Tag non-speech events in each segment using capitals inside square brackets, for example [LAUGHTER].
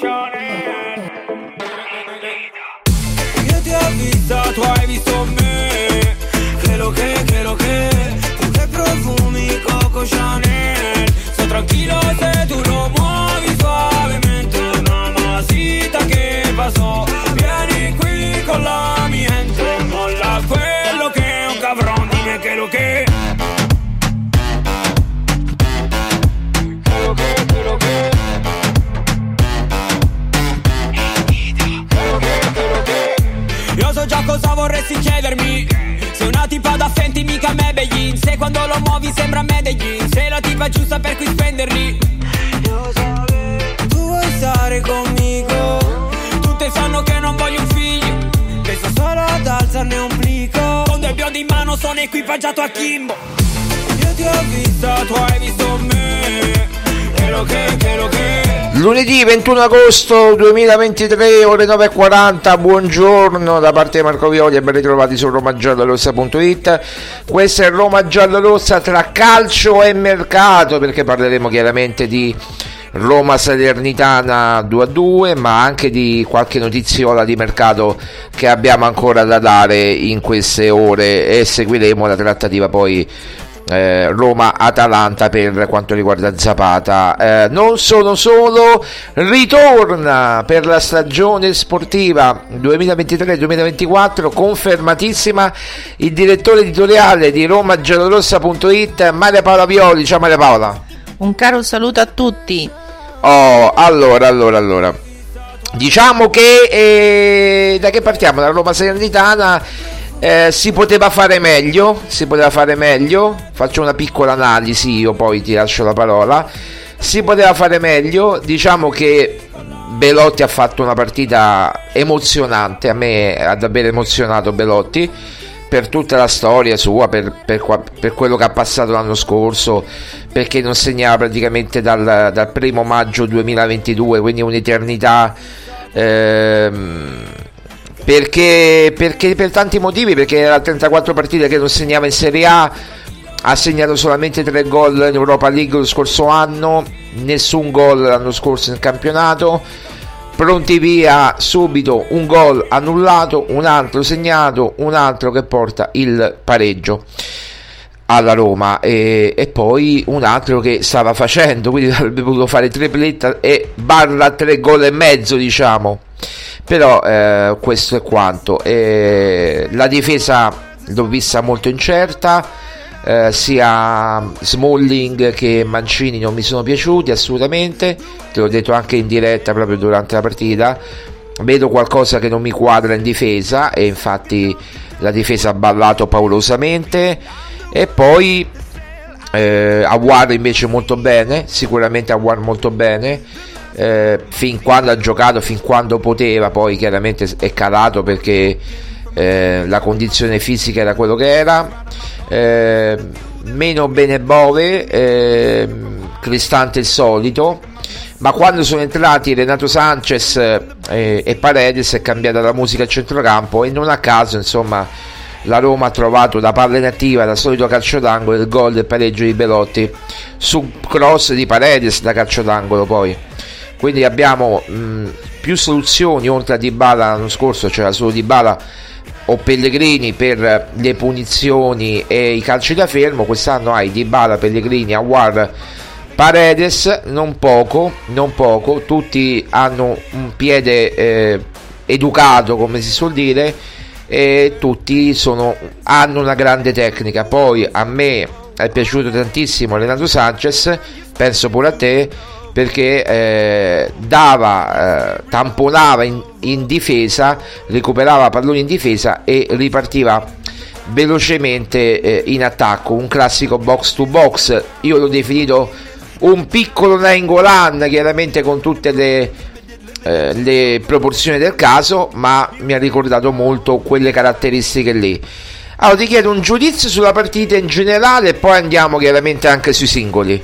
Chanel Io ti ho tu hai visto me. Che lo che, che lo che Tu che profumi Coco Chanel. Sto tranquillo se tu lo muovi suavemente Mamacita che pasó Vieni qui con la mia gente Molla quello che è un cabrón Dime che che Che muovi sembra Medellin Sei la tipa giusta per cui spenderli. Io sapevo Tu vuoi stare conmigo? Tutte sanno che non voglio un figlio Penso solo ad alzarne un plico. Con due biondi in mano sono equipaggiato a Kimbo. Io ti ho visto, tu hai visto me Lunedì 21 agosto 2023, ore 9.40, buongiorno da parte di Marco Violi e ben ritrovati su romagiallorossa.it. Questa è Roma Giallorossa tra calcio e mercato, perché parleremo chiaramente di Roma Salernitana 2 a 2, ma anche di qualche notiziola di mercato che abbiamo ancora da dare in queste ore e seguiremo la trattativa poi eh, Roma-Atalanta per quanto riguarda Zapata. Eh, non sono solo, ritorna per la stagione sportiva 2023-2024, confermatissima il direttore editoriale di RomaGiallorossa.it, Maria Paola Violi. Ciao Maria Paola. Un caro saluto a tutti. Oh, allora, allora, allora. Diciamo che eh, da che partiamo? Da Roma Salernitana eh, si poteva fare meglio, si poteva fare meglio. Faccio una piccola analisi, io poi ti lascio la parola. Si poteva fare meglio, diciamo che Belotti ha fatto una partita emozionante, a me ha davvero emozionato Belotti. per tutta la storia sua, per, per, per, quello che ha passato l'anno scorso, perché non segnava praticamente dal, dal primo maggio 2022, quindi un'eternità. Ehm, perché, perché, per tanti motivi, perché era 34 partite che non segnava in Serie A, ha segnato solamente 3 gol in Europa League lo scorso anno, nessun gol l'anno scorso in campionato. Pronti via subito un gol annullato, un altro segnato, un altro che porta il pareggio alla Roma. E, e poi un altro che stava facendo, quindi [LAUGHS] avrebbe potuto fare tripletta e barra tre gol e mezzo diciamo, però eh, questo è quanto. E la difesa l'ho vista molto incerta eh, sia Smalling che Mancini non mi sono piaciuti assolutamente, te l'ho detto anche in diretta proprio durante la partita, vedo qualcosa che non mi quadra in difesa e infatti la difesa ha ballato paurosamente e poi eh, Awar invece molto bene, sicuramente Awar molto bene. Eh, fin quando ha giocato, fin quando poteva, poi chiaramente è calato perché eh, la condizione fisica era quello che era. Eh, meno bene Bove, eh, Cristante il solito, ma quando sono entrati Renato Sanchez eh, e Paredes è cambiata la musica a centrocampo e non a caso insomma la Roma ha trovato da palla inattiva da solito calcio d'angolo il gol del pareggio di Belotti su cross di Paredes da calcio d'angolo poi quindi abbiamo mh, più soluzioni oltre a Dybala l'anno scorso c'era solo Dybala o Pellegrini per le punizioni e i calci da fermo, quest'anno hai Dybala, Pellegrini, Awar, Paredes, non poco, non poco, tutti hanno un piede eh, educato come si suol dire e tutti sono, hanno una grande tecnica, poi a me è piaciuto tantissimo Renato Sanchez, penso pure a te, perché eh, dava, eh, tamponava in, in, difesa, recuperava palloni in difesa e ripartiva velocemente eh, in attacco, un classico box to box, io l'ho definito un piccolo Nainggolan, chiaramente con tutte le, eh, le proporzioni del caso, ma mi ha ricordato molto quelle caratteristiche lì. Allora ti chiedo un giudizio sulla partita in generale e poi andiamo chiaramente anche sui singoli.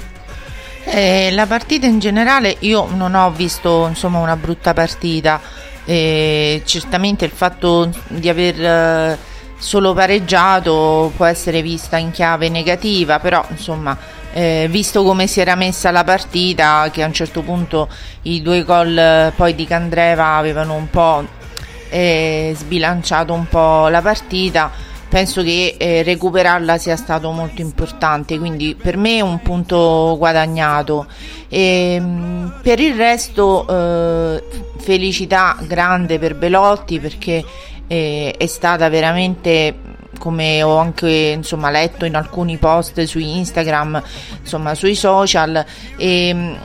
Eh, la partita in generale io non ho visto insomma una brutta partita. Eh, certamente il fatto di aver eh, solo pareggiato può essere vista in chiave negativa, però insomma eh, visto come si era messa la partita, che a un certo punto i due gol eh, poi di Candreva avevano un po' eh, sbilanciato un po' la partita penso che eh, recuperarla sia stato molto importante, quindi per me è un punto guadagnato. E, ehm, per il resto eh, felicità grande per Belotti perché eh, è stata veramente come ho anche insomma, letto in alcuni post su Instagram, insomma, sui social e ehm,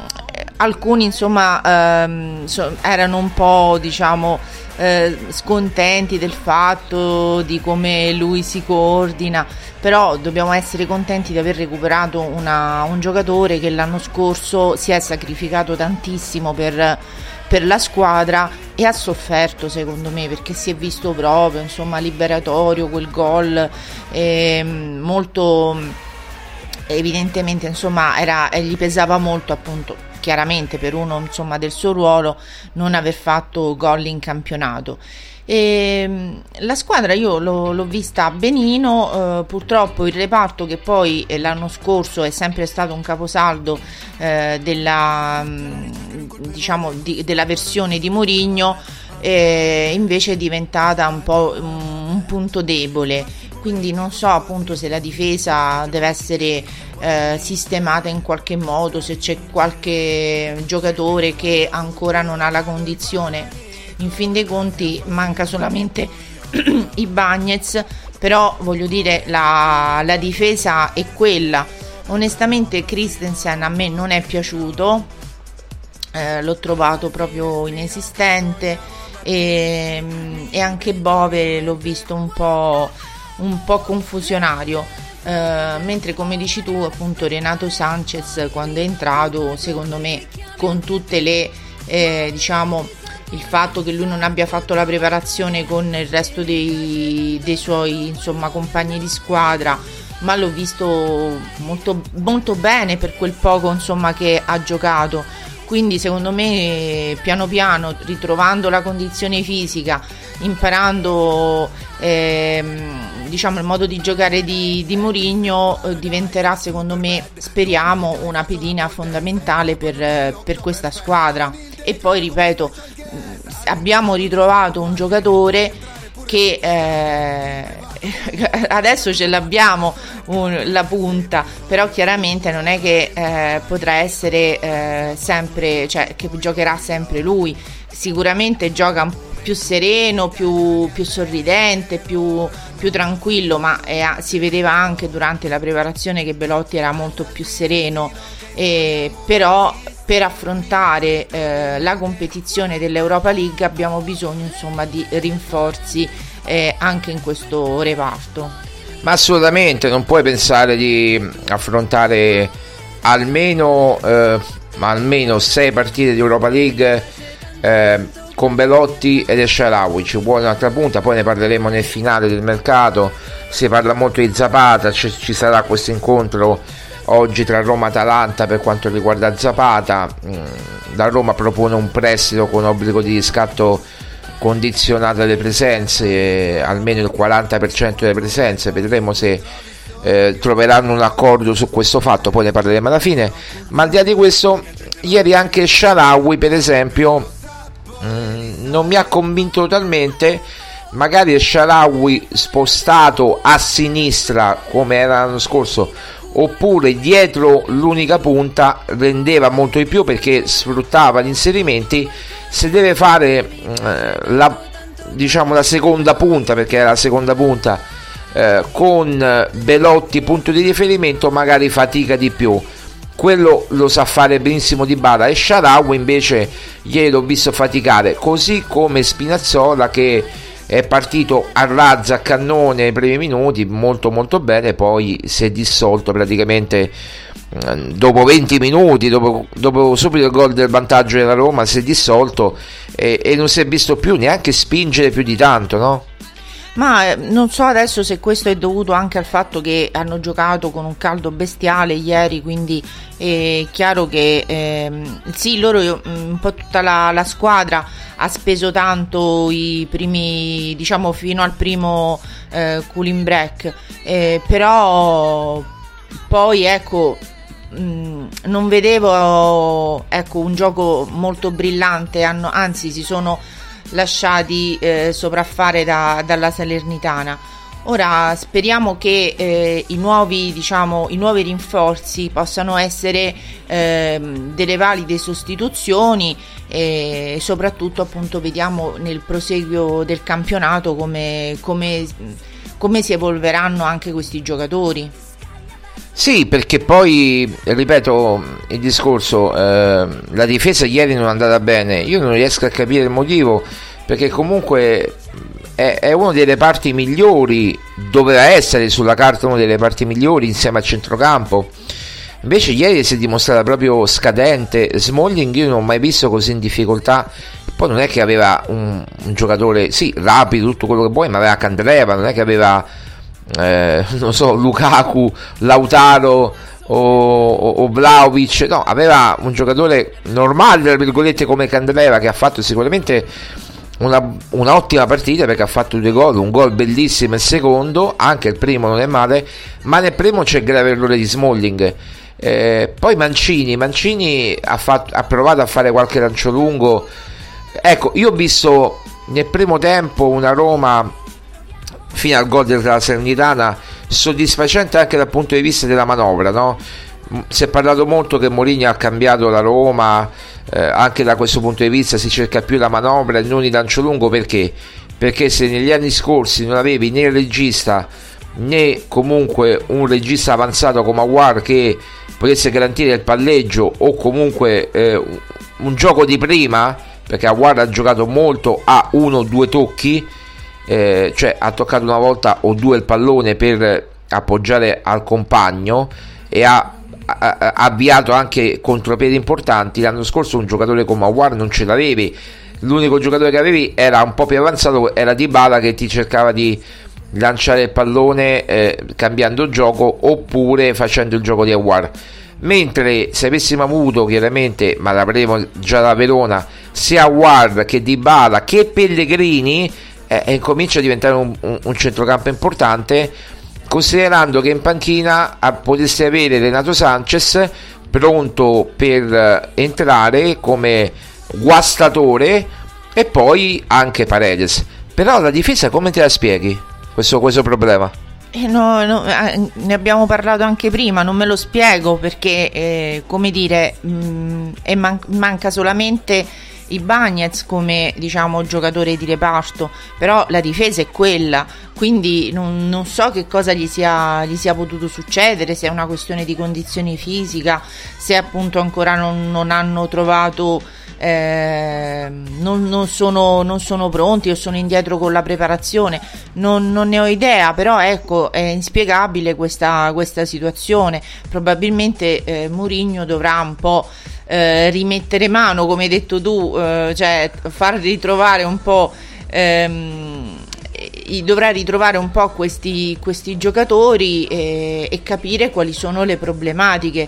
alcuni insomma ehm, so, erano un po' diciamo eh, scontenti del fatto di come lui si coordina, però dobbiamo essere contenti di aver recuperato una, un giocatore che l'anno scorso si è sacrificato tantissimo per, per la squadra e ha sofferto secondo me perché si è visto proprio insomma liberatorio quel gol eh, molto evidentemente insomma era, gli pesava molto appunto chiaramente per uno insomma, del suo ruolo non aver fatto gol in campionato. E, ehm, la squadra io l'ho, l'ho vista benino, eh, purtroppo il reparto che poi eh, l'anno scorso è sempre stato un caposaldo eh, della, mm, diciamo, di, della versione di Mourinho eh, invece è diventata un po' un, un punto debole quindi non so appunto se la difesa deve essere eh, sistemata in qualche modo, se c'è qualche giocatore che ancora non ha la condizione. In fin dei conti manca solamente [CLEARS THROAT] i Bagnets, però voglio dire la, la difesa è quella. Onestamente Christensen a me non è piaciuto, eh, l'ho trovato proprio inesistente e, e anche Bove l'ho visto un po' un po' confusionario. Uh, mentre come dici tu appunto Renato Sanchez quando è entrato secondo me con tutte le eh, diciamo il fatto che lui non abbia fatto la preparazione con il resto dei, dei suoi insomma, compagni di squadra, ma l'ho visto molto, molto bene per quel poco insomma, che ha giocato. Quindi secondo me piano piano ritrovando la condizione fisica, imparando ehm, diciamo, il modo di giocare di, di Mourinho eh, diventerà secondo me, speriamo, una pedina fondamentale per, per questa squadra. E poi ripeto, abbiamo ritrovato un giocatore che eh, [LAUGHS] adesso ce l'abbiamo un, la punta, però chiaramente non è che eh, potrà essere eh, sempre, cioè che giocherà sempre lui. Sicuramente gioca più sereno, più, più sorridente, più, più tranquillo, ma è, si vedeva anche durante la preparazione che Belotti era molto più sereno. Eh, però per affrontare eh, la competizione dell'Europa League abbiamo bisogno insomma di rinforzi eh, anche in questo reparto. Ma assolutamente non puoi pensare di affrontare almeno, eh, almeno sei partite di Europa League eh, con Belotti ed Esciarawi. Ci vuole un'altra punta, poi ne parleremo nel finale del mercato. Si parla molto di Zapata, ci, ci sarà questo incontro oggi tra Roma e Atalanta per quanto riguarda Zapata. Mm, la Roma propone un prestito con obbligo di riscatto condizionato alle presenze, almeno il 40% delle presenze. Vedremo se eh, troveranno un accordo su questo fatto, poi ne parleremo alla fine. Ma al di là di questo, ieri anche Sharawi, per esempio, mm, non mi ha convinto totalmente. Magari Sharawi spostato a sinistra come era l'anno scorso oppure dietro l'unica punta rendeva molto di più perché sfruttava gli inserimenti. Se deve fare eh, la, diciamo, la seconda punta perché è la seconda punta eh, con Belotti punto di riferimento magari fatica di più quello lo sa fare benissimo Di Bala e Sharawi invece ieri l'ho visto faticare così come Spinazzola che è partito a razza a cannone nei primi minuti molto molto bene poi si è dissolto praticamente mm, dopo 20 minuti dopo, dopo subito il gol del vantaggio della Roma si è dissolto e, e non si è visto più neanche spingere più di tanto no? Ma eh, non so adesso se questo è dovuto anche al fatto che hanno giocato con un caldo bestiale ieri, quindi è chiaro che ehm, sì, loro mm, un po' tutta la, la, squadra ha speso tanto i primi, diciamo fino al primo eh, cooling break, eh, però poi ecco mm, non vedevo ecco, un gioco molto brillante, hanno, anzi si sono lasciati eh, sopraffare da, dalla Salernitana. Ora speriamo che eh, i, nuovi, diciamo, i, nuovi, rinforzi possano essere eh, delle valide sostituzioni e soprattutto appunto vediamo nel proseguio del campionato come, come, come si evolveranno anche questi giocatori. Sì, perché poi, ripeto il discorso, eh, la difesa ieri non è andata bene, io non riesco a capire il motivo, perché comunque è, è una delle parti migliori, doveva essere sulla carta una delle parti migliori insieme al centrocampo. Invece ieri si è dimostrata proprio scadente, Smalling io non ho mai visto così in difficoltà, poi non è che aveva un, un giocatore, sì, rapido, tutto quello che vuoi, ma aveva Candreva, non è che aveva eh, [LAUGHS] non so, Lukaku, Lautaro o, o, Vlaovic, no, aveva un giocatore normale, tra virgolette, come Candreva che ha fatto sicuramente una, un'ottima partita perché ha fatto due gol, un gol bellissimo il secondo, anche il primo non è male, ma nel primo c'è grave errore di Smalling. Eh, poi Mancini, Mancini ha, fatto, ha provato a fare qualche lancio lungo. Ecco, io ho visto nel primo tempo una Roma fino al gol della Salernitana soddisfacente anche dal punto di vista della manovra no? si è parlato molto che Mourinho ha cambiato la Roma eh, anche da questo punto di vista si cerca più la manovra e non il lancio lungo perché? perché se negli anni scorsi non avevi né il regista né comunque un regista avanzato come Aguar che potesse garantire il palleggio o comunque eh, un gioco di prima perché Aguar ha giocato molto a uno o due tocchi eh, cioè ha toccato una volta o due il pallone per appoggiare al compagno e ha, ha, ha avviato anche contropiedi importanti. L'anno scorso un giocatore come Awar non ce l'avevi. l'unico giocatore che avevi era un po' più avanzato, era Dybala che ti cercava di lanciare il pallone eh, cambiando gioco oppure facendo il gioco di Aguar. Mentre se avessimo avuto chiaramente, ma l'avremo già da Verona, sia Aguar che Dybala che Pellegrini, eh, eh, comincia a diventare un, un, un centrocampo importante considerando che in panchina ah, potesse avere Renato Sanchez pronto per eh, entrare come guastatore e poi anche Paredes. Però la difesa come te la spieghi questo, questo problema? Eh no, no, eh, ne abbiamo parlato anche prima, non me lo spiego perché, eh, come dire, mh, mm, man- manca solamente i Bagnets come diciamo giocatore di reparto, però la difesa è quella, quindi non, non so che cosa gli sia, gli sia, potuto succedere, se è una questione di condizioni fisica, se appunto ancora non, non hanno trovato eh, non, non, sono, non, sono, pronti o sono indietro con la preparazione, non, non ne ho idea, però ecco è inspiegabile questa, questa situazione, probabilmente eh, Mourinho dovrà un po' eh, rimettere mano, come hai detto tu, eh, cioè far ritrovare un po'... Ehm, dovrà ritrovare un po' questi, questi giocatori e, e capire quali sono le problematiche.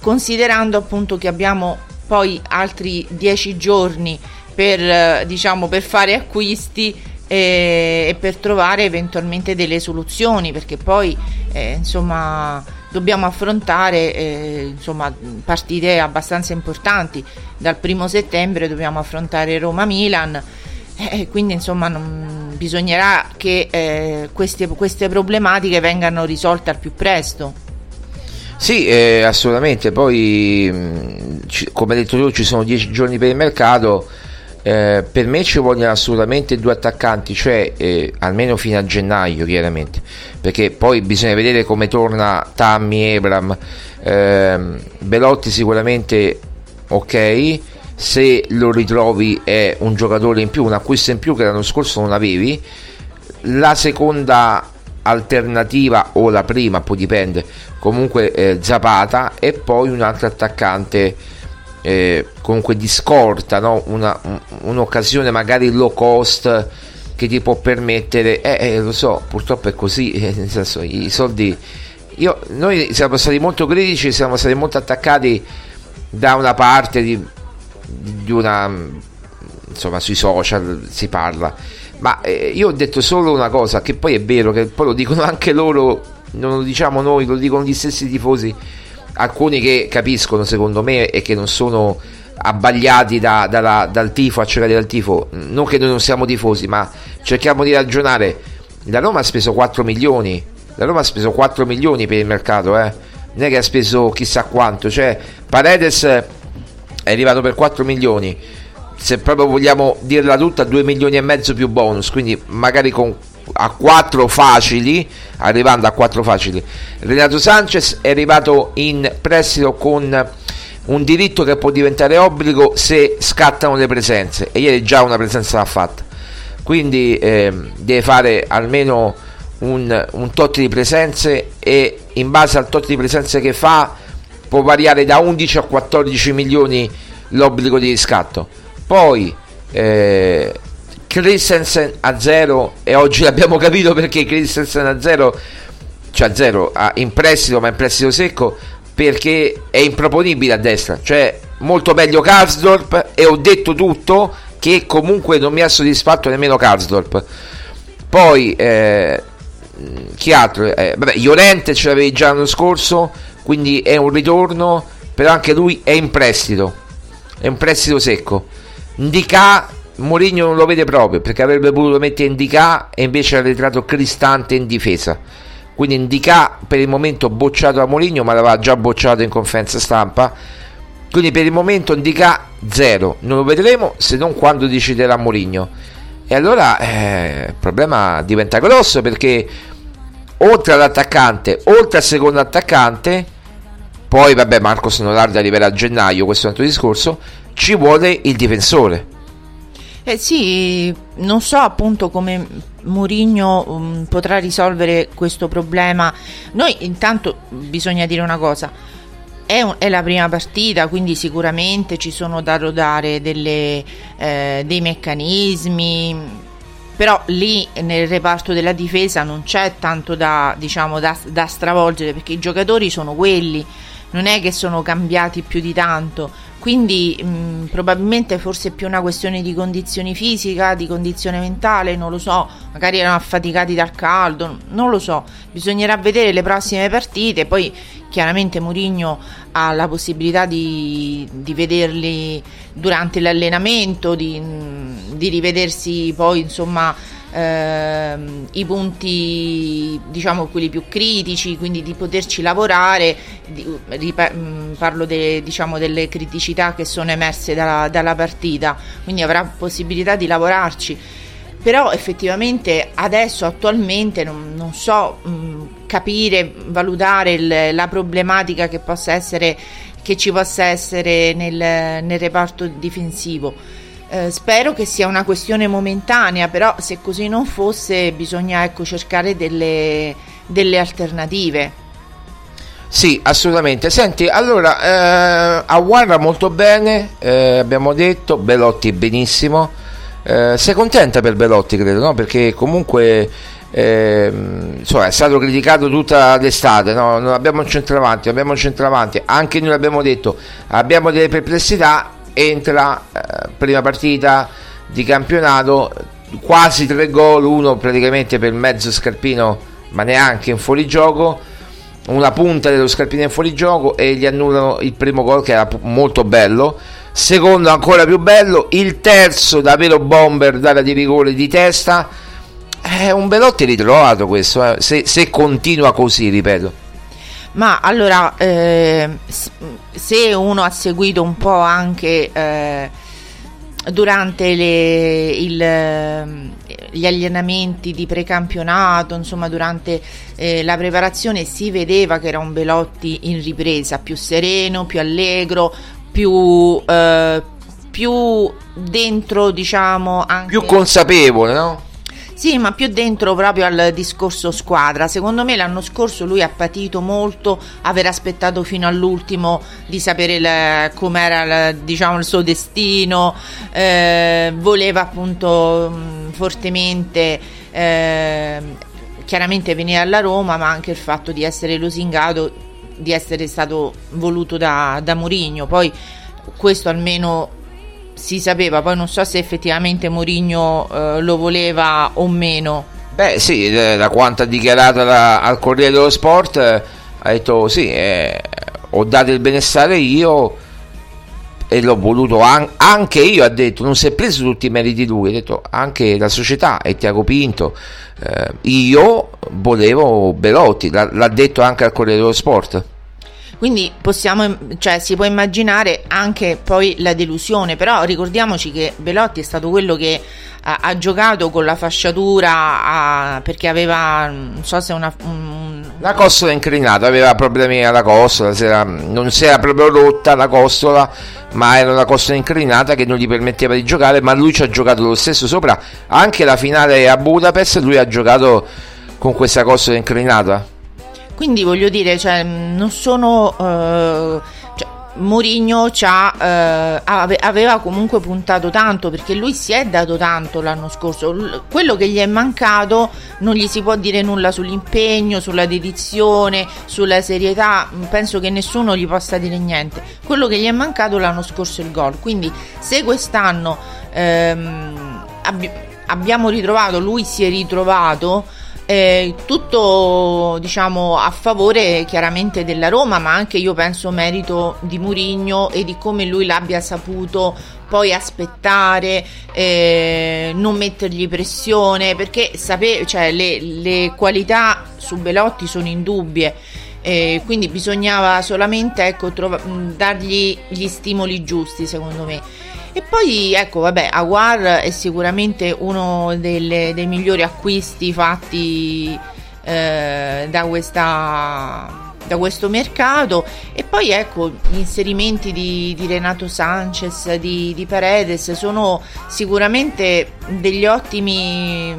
Considerando appunto che abbiamo poi altri dieci giorni per, diciamo, per fare acquisti e, e, per trovare eventualmente delle soluzioni perché poi eh, insomma dobbiamo affrontare eh, insomma, partite abbastanza importanti. Dal primo settembre dobbiamo affrontare Roma-Milan eh, quindi insomma non, bisognerà che eh, queste, queste problematiche vengano risolte al più presto sì, eh, assolutamente. Poi, mh, ci, come detto tu, ci sono dieci giorni per il mercato. Eh, per me ci vogliono assolutamente due attaccanti, cioè eh, almeno fino a gennaio, chiaramente, perché poi bisogna vedere come torna Tammy Ebram. Ehm, Belotti sicuramente ok. Se lo ritrovi è un giocatore in più, un acquisto in più che l'anno scorso non avevi. La seconda alternativa o la prima, poi dipende, comunque eh, Zapata e poi un altro attaccante eh, comunque di scorta, no? Una, un, un'occasione magari low cost che ti può permettere, eh, eh, lo so, purtroppo è così, [LAUGHS] nel senso i soldi... Io, noi siamo stati molto critici, siamo stati molto attaccati da una parte di, di una insomma sui social si parla ma eh, io ho detto solo una cosa che poi è vero che poi lo dicono [LAUGHS] anche loro non lo diciamo noi lo dicono gli stessi tifosi alcuni che capiscono secondo me e che non sono abbagliati da, dalla, dal tifo accecati dal tifo. Non che noi non siamo tifosi ma cerchiamo di ragionare. La Roma ha speso 4 milioni la Roma ha speso 4 milioni per il mercato eh. Non è che ha speso chissà quanto cioè Paredes è arrivato per 4 milioni se proprio vogliamo dirla tutta 2 milioni e mezzo più bonus quindi magari con a 4 facili arrivando a 4 facili. Renato Sanchez è arrivato in prestito con un diritto che può diventare obbligo se scattano le presenze e ieri già una presenza l'ha fatta. Quindi eh, deve fare almeno un, un tot di presenze e in base al tot di presenze che fa può variare da 11 a 14 milioni l'obbligo di riscatto poi eh, Christensen a 0 e oggi l'abbiamo capito perché Christensen a 0 cioè a 0 in prestito ma in prestito secco perché è improponibile a destra. Cioè molto meglio Karsdorp e ho detto tutto che comunque non mi ha soddisfatto nemmeno Karsdorp poi eh, chi altro? Eh, vabbè Llorente ce l'avevi già l'anno scorso quindi è un ritorno però anche lui è in prestito è un prestito secco Ndika Mourinho non lo vede proprio perché avrebbe voluto mettere Ndika e invece ha ritrato Cristante in difesa. Quindi Ndika per il momento bocciato da Mourinho ma l'aveva già bocciato in conferenza stampa. Quindi per il momento Ndika zero. Non lo vedremo se non quando deciderà Mourinho. E allora eh, il problema diventa grosso perché oltre all'attaccante oltre al secondo attaccante poi vabbè Marcos Nolardi arriverà a gennaio questo è un altro discorso ci vuole il difensore. Eh sì, non so appunto come Mourinho um, potrà risolvere questo problema. Noi intanto bisogna dire una cosa, è, un, è, la prima partita, quindi sicuramente ci sono da rodare delle, eh, dei meccanismi, però lì nel reparto della difesa non c'è tanto da, diciamo, da, da stravolgere perché i giocatori sono quelli, non è che sono cambiati più di tanto quindi mh, probabilmente forse è più una questione di condizioni fisica, di condizione mentale, non lo so, magari erano affaticati dal caldo, non lo so, bisognerà vedere le prossime partite, poi chiaramente Mourinho ha la possibilità di, di vederli durante l'allenamento, di, di rivedersi poi insomma ehm, i punti, diciamo quelli più critici, quindi di poterci lavorare, di, ripa- mm, parlo de, diciamo, delle criticità che sono emerse dalla, dalla partita, quindi avrà possibilità di lavorarci però effettivamente adesso attualmente non, non so mh, mm, capire, valutare il, la problematica che possa essere che ci possa essere nel, nel reparto difensivo. Eh, spero che sia una questione momentanea, però se così non fosse bisogna ecco, cercare delle, delle alternative. Sì, assolutamente. Senti, allora, eh, Aguarra molto bene, eh, abbiamo detto, Belotti benissimo. Eh, sei contenta per Belotti, credo, no? Perché comunque eh, insomma, è stato criticato tutta l'estate, no? non abbiamo un centravanti, abbiamo un centravanti, anche noi l'abbiamo detto, abbiamo delle perplessità entra, eh, prima partita di campionato, quasi tre gol, uno praticamente per mezzo scarpino, ma neanche in fuorigioco, una punta dello scarpino in fuorigioco e gli annullano il primo gol che era molto bello, secondo ancora più bello, il terzo da vero bomber dalla di rigore di testa. È un Belotti ritrovato questo, eh. se, se continua così, ripeto. Ma allora, eh, se uno ha seguito un po' anche eh, durante le, il, gli allenamenti di precampionato, insomma durante eh, la preparazione si vedeva che era un Belotti in ripresa, più sereno, più allegro, più, eh, più dentro, diciamo, anche... Più consapevole, no? Sì, ma più dentro proprio al discorso squadra. Secondo me l'anno scorso lui ha patito molto aver aspettato fino all'ultimo di sapere com'era diciamo, il suo destino, eh, voleva appunto mh, fortemente eh, chiaramente venire alla Roma, ma anche il fatto di essere lusingato, di essere stato voluto da, da Mourinho. Poi questo almeno si sapeva, poi non so se effettivamente Mourinho eh, lo voleva o meno. Beh sì, eh, da quanto ha dichiarato la, al Corriere dello Sport eh, ha detto sì, eh, ho dato il benestare io e l'ho voluto an- anche io, ha detto, non si è preso tutti i meriti lui, ha detto anche la società e Tiago Pinto, eh, io volevo Belotti, l'ha, l'ha detto anche al Corriere dello Sport. Quindi possiamo, cioè, si può immaginare anche poi la delusione, però ricordiamoci che Belotti è stato quello che ha, ha giocato con la fasciatura a, perché aveva, non so se una... Un... La costola inclinata, aveva problemi alla costola, si era, non si era proprio rotta la costola, ma era una costola inclinata che non gli permetteva di giocare, ma lui ci ha giocato lo stesso sopra, anche la finale a Budapest lui ha giocato con questa costola inclinata. Quindi voglio dire, cioè, non sono... Eh, cioè, Mourinho eh, aveva comunque puntato tanto perché lui si è dato tanto l'anno scorso. Quello che gli è mancato non gli si può dire nulla sull'impegno, sulla dedizione, sulla serietà. Penso che nessuno gli possa dire niente. Quello che gli è mancato l'anno scorso è il gol. Quindi, se quest'anno ehm, abbi- abbiamo ritrovato, lui si è ritrovato eh, tutto diciamo a favore chiaramente della Roma, ma anche io penso merito di Murigno e di come lui l'abbia saputo poi aspettare, eh, non mettergli pressione, perché sape- cioè, le, le qualità su Belotti sono indubbie. Eh, quindi bisognava solamente ecco, trova- dargli gli stimoli giusti secondo me e poi ecco, vabbè, Aguar è sicuramente uno delle, dei migliori acquisti fatti eh, da, questa, da questo mercato. E poi ecco, gli inserimenti di, di Renato Sanchez, di, di Paredes sono sicuramente degli ottimi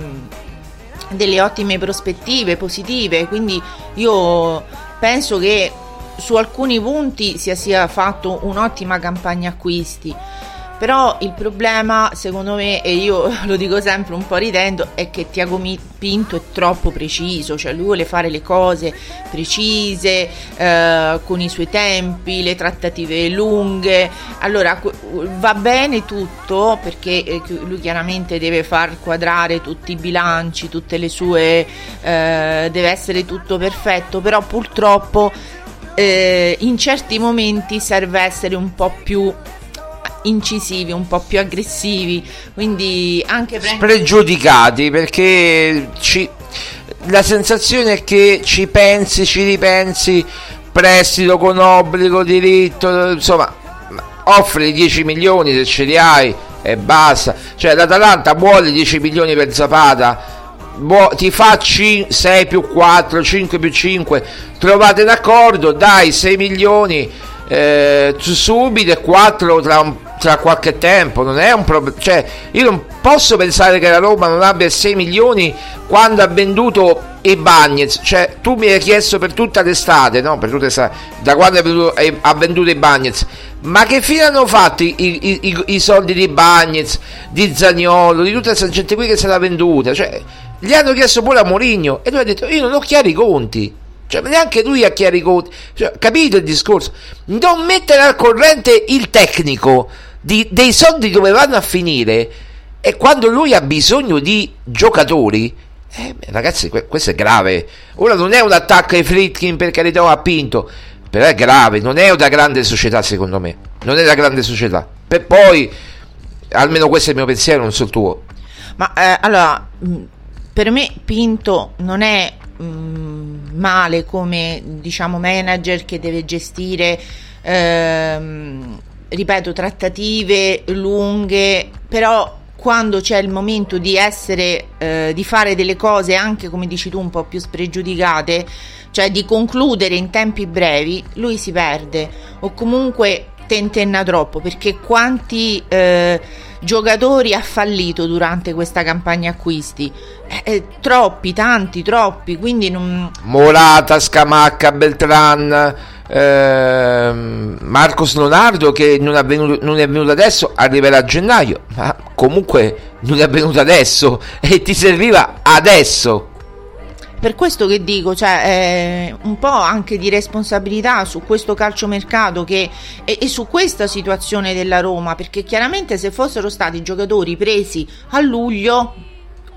delle ottime prospettive positive quindi io penso che su alcuni punti sia sia fatto un'ottima campagna acquisti però il problema, secondo me, e io [LAUGHS] lo dico sempre un po' ridendo, è che Tiago Pinto è troppo preciso, cioè lui vuole fare le cose precise, eh, con i suoi tempi, le trattative lunghe. Allora va bene tutto perché eh, lui chiaramente deve far quadrare tutti i bilanci, tutte le sue, eh, deve essere tutto perfetto, però purtroppo eh, in certi momenti serve essere un po' più incisivi, un po' più aggressivi, quindi anche spregiudicati perché ci, la sensazione è che ci pensi, ci ripensi, prestito con obbligo, diritto, insomma, offri 10 milioni se ce li hai e basta. Cioè l'Atalanta vuole 10 milioni per Zapata. ti fa 6 più 4, 5 più 5, trovate d'accordo, dai 6 milioni eh, subito e 4 tra un tra qualche tempo, non è un problema. Cioè, io non posso pensare che la Roma non abbia 6 milioni quando ha venduto i Bagnets. Cioè, tu mi hai chiesto per tutta l'estate, no? Per tutta l'estate, da quando ha venduto i Bagnets. Ma che fine hanno fatto i, i, i, i soldi di Bagnets, di Zagnolo, di tutta questa gente qui che se l'ha venduta? Cioè, gli hanno chiesto pure a Mourinho e lui ha detto: Io non ho chiari i conti. Cioè, neanche lui ha chiari i conti. Cioè, capito il discorso? Non mettere al corrente il tecnico di, dei soldi dove vanno a finire e quando lui ha bisogno di giocatori eh, ragazzi questo è grave. Ora non è un attacco ai Fritkin per carità ha Pinto però è grave non è una grande società secondo me. Non è una grande società. Per poi almeno questo è il mio pensiero non so il tuo. Ma eh, allora mm, per me Pinto non è mh, mm, male come diciamo manager che deve gestire ehm, ripeto, trattative lunghe, però quando c'è il momento di essere, eh, di fare delle cose anche come dici tu un po' più spregiudicate, cioè di concludere in tempi brevi, lui si perde o comunque tentenna troppo perché quanti eh, giocatori ha fallito durante questa campagna acquisti? Eh, eh, troppi, tanti, troppi, quindi non... Morata, Scamacca, Beltran eh, Marcos Leonardo che non è, venuto, non è venuto adesso arriverà a gennaio ma comunque non è venuto adesso e ti serviva adesso. Per questo che dico, cioè, eh, un po' anche di responsabilità su questo calciomercato che, e, e, su questa situazione della Roma, perché chiaramente se fossero stati giocatori presi a luglio,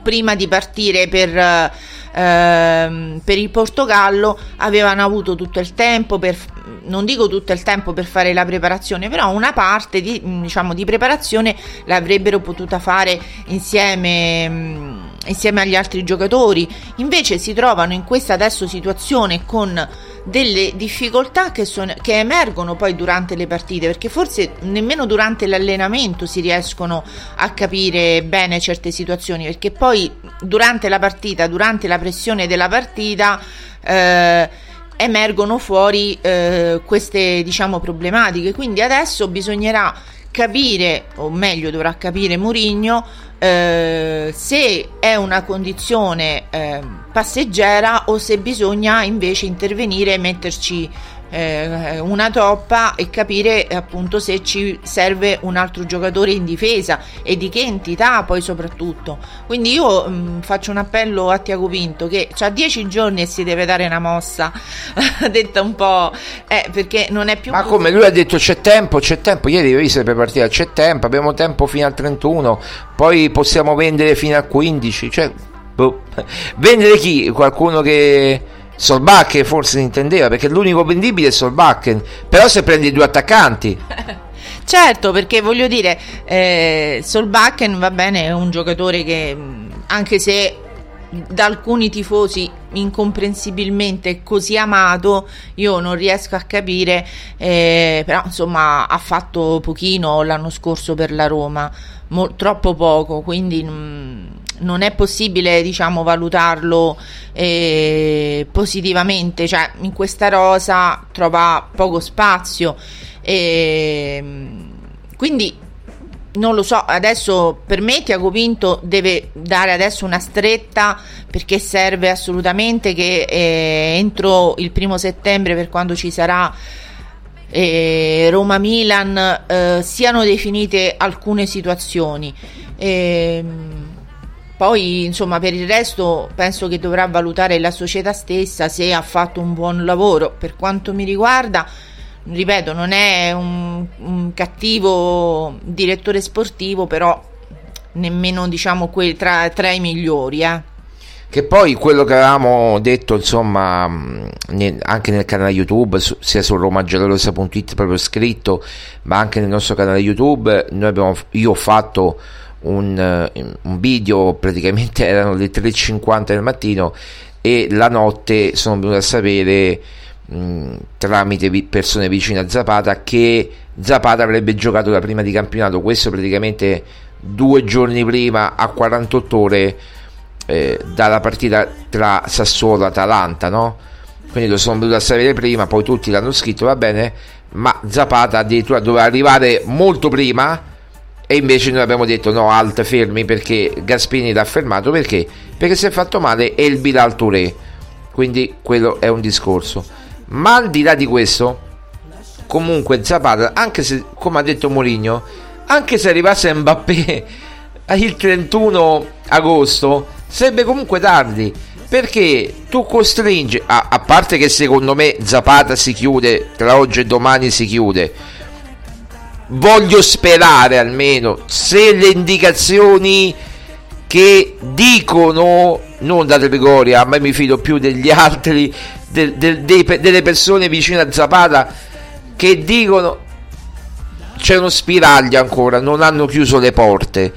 prima di partire per, ehm, per il Portogallo avevano avuto tutto il tempo per non dico tutto il tempo per fare la preparazione, però una parte di, diciamo, di preparazione l'avrebbero potuta fare insieme insieme agli altri giocatori, invece si trovano in questa adesso situazione con delle difficoltà che, sono, che, emergono poi durante le partite, perché forse nemmeno durante l'allenamento si riescono a capire bene certe situazioni, perché poi durante la partita, durante la pressione della partita, eh, emergono fuori eh, queste diciamo problematiche. Quindi adesso bisognerà capire, o meglio dovrà capire Murigno, eh, se è una condizione eh, passeggera o se bisogna invece intervenire e metterci eh, una toppa e capire appunto se ci serve un altro giocatore in difesa e di che entità poi soprattutto. Quindi io mh, mm, faccio un appello a Tiago Pinto che ha dieci giorni e si deve dare una mossa [LAUGHS] detta un po' eh, perché non è più ma come lui ha detto c'è tempo c'è tempo ieri visto per partita c'è tempo abbiamo tempo fino al 31 poi possiamo vendere fino al 15 cioè boh. vendere chi? Qualcuno che Solbakken forse si intendeva perché l'unico vendibile è Solbakken. Però se prendi due attaccanti. [LAUGHS] Certo perché voglio dire eh, Solbakken va bene è un giocatore che anche se da alcuni tifosi incomprensibilmente così amato io non riesco a capire eh, però insomma ha fatto pochino l'anno scorso per la Roma mo- troppo poco quindi mh, non è possibile diciamo valutarlo eh, positivamente cioè in questa rosa trova poco spazio e, quindi non lo so, adesso per me Tiago Pinto deve dare adesso una stretta perché serve assolutamente che eh, entro il primo settembre per quando ci sarà eh, Roma-Milan eh, siano definite alcune situazioni. Poi, insomma, per il resto penso che dovrà valutare la società stessa se ha fatto un buon lavoro. Per quanto mi riguarda, ripeto, non è un, un cattivo direttore sportivo, però nemmeno diciamo que- tra, tra, i migliori. Eh. Che poi quello che avevamo detto, insomma, anche nel canale YouTube, sia su romagiallorosa.it proprio scritto, ma anche nel nostro canale YouTube, abbiamo, io ho fatto un, un video, praticamente [LAUGHS] erano le 3.50 del mattino e la notte sono venuto a sapere mh, tramite persone vicine a Zapata che Zapata avrebbe giocato la prima di campionato, questo praticamente due giorni prima a 48 ore eh, dalla partita tra Sassuolo e Atalanta, no? Quindi lo sono venuto a sapere prima, poi tutti l'hanno scritto, va bene, ma Zapata addirittura doveva arrivare molto prima e invece noi abbiamo detto no, alt, fermi perché Gaspini l'ha fermato perché? Perché si è fatto male e il Bilal Touré. Quindi quello è un discorso. Ma al di là di questo, comunque Zapata, anche se, come ha detto Mourinho, anche se arrivasse Mbappé [LAUGHS] il 31 agosto, sarebbe comunque tardi. Perché tu costringi, a, a parte che secondo me Zapata si chiude, tra oggi e domani si chiude, voglio sperare almeno se le indicazioni che dicono non da Gregoria, a me mi fido più degli [LAUGHS] altri de, de, de, delle persone vicine a Zapata che dicono c'è uno spiraglio ancora non hanno chiuso le porte.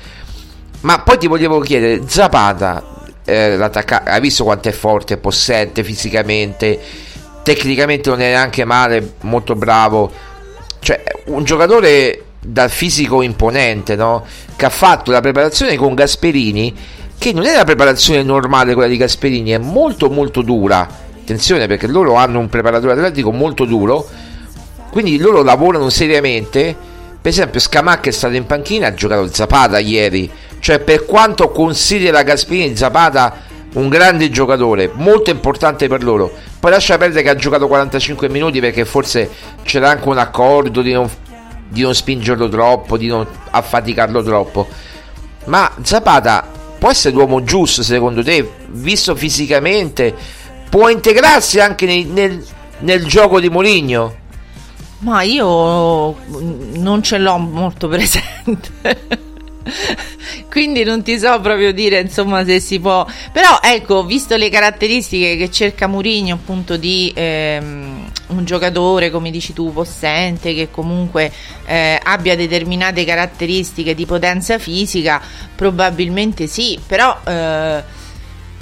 Ma poi ti volevo chiedere Zapata eh, hai visto quanto è forte, possente fisicamente tecnicamente non è neanche male molto bravo cioè un giocatore dal fisico imponente, no? Che ha fatto la preparazione con Gasperini, che non è la preparazione normale quella di Gasperini, è molto molto dura. Attenzione perché loro hanno un preparatore atletico molto duro, quindi loro lavorano seriamente. Per esempio Scamacca è stato in panchina, ha giocato Zapata ieri, cioè per quanto considera Gasperini Zapata un grande giocatore, molto importante per loro. Poi lascia perdere che ha giocato 45 minuti perché forse c'era anche un accordo di non, di non spingerlo troppo, di non affaticarlo troppo. Ma Zapata può essere l'uomo giusto secondo te, visto fisicamente? Può integrarsi anche nel, nel, nel gioco di Moligno? Ma io non ce l'ho molto [LAUGHS] presente. [LAUGHS] quindi non ti so proprio dire insomma se si può. Però ecco visto le caratteristiche che cerca Mourinho appunto di ehm, un giocatore come dici tu possente che comunque eh, abbia determinate caratteristiche di potenza fisica probabilmente sì. Però eh,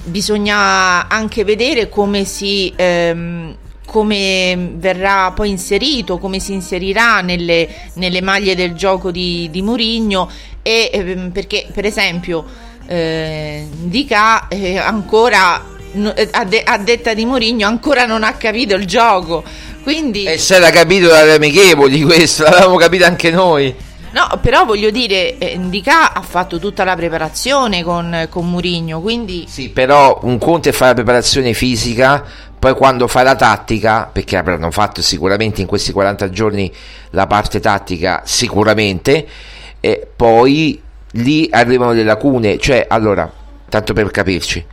bisogna anche vedere come si ehm, come verrà poi inserito, come si inserirà nelle, nelle maglie del gioco di, di Murigno e ehm, perché per esempio eh, Dica eh, ancora eh, a, de- a, detta di Mourinho ancora non ha capito il gioco. Quindi e se l'ha capito dalle amichevoli questo [LAUGHS] l'avevamo capito anche noi. No però voglio dire eh, Indica ha fatto tutta la preparazione con, con Mourinho quindi sì però un conto è fare la preparazione fisica poi quando fai la tattica perché avranno fatto sicuramente in questi 40 giorni la parte tattica sicuramente e poi lì arrivano le lacune, cioè allora, tanto per capirci,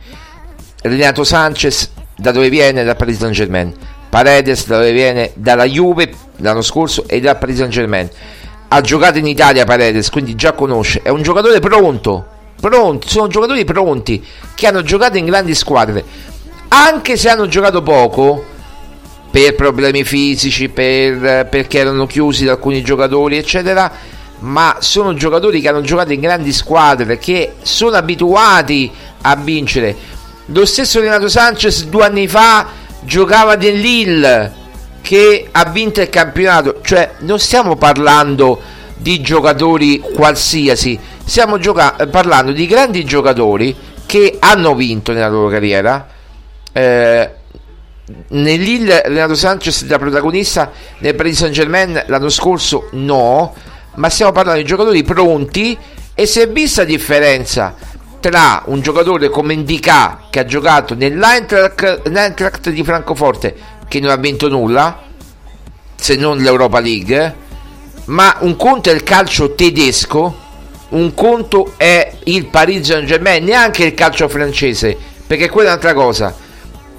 Renato Sanchez da dove viene? Dal Paris Saint Germain, Paredes da dove viene? Dalla Juve l'anno scorso e dal Paris Saint Germain. Ha giocato in Italia Paredes, quindi già conosce, è un giocatore pronto, pronti, sono giocatori pronti che hanno giocato in grandi squadre, anche se hanno giocato poco per problemi fisici, per, perché erano chiusi da alcuni giocatori, eccetera ma sono giocatori che hanno giocato in grandi squadre, che sono abituati a vincere. Lo stesso Renato Sanchez due anni fa giocava nell'Ill che ha vinto il campionato, cioè non stiamo parlando di giocatori qualsiasi, stiamo gioca- parlando di grandi giocatori che hanno vinto nella loro carriera. Eh, Renato Sanchez da protagonista, nel Paris Saint Germain l'anno scorso no, ma stiamo parlando di giocatori pronti e si è vista differenza tra un giocatore come Indica che ha giocato nell'Eintracht di Francoforte che non ha vinto nulla se non l'Europa League ma un conto è il calcio tedesco un conto è il Paris Saint Germain neanche il calcio francese perché quella è un'altra cosa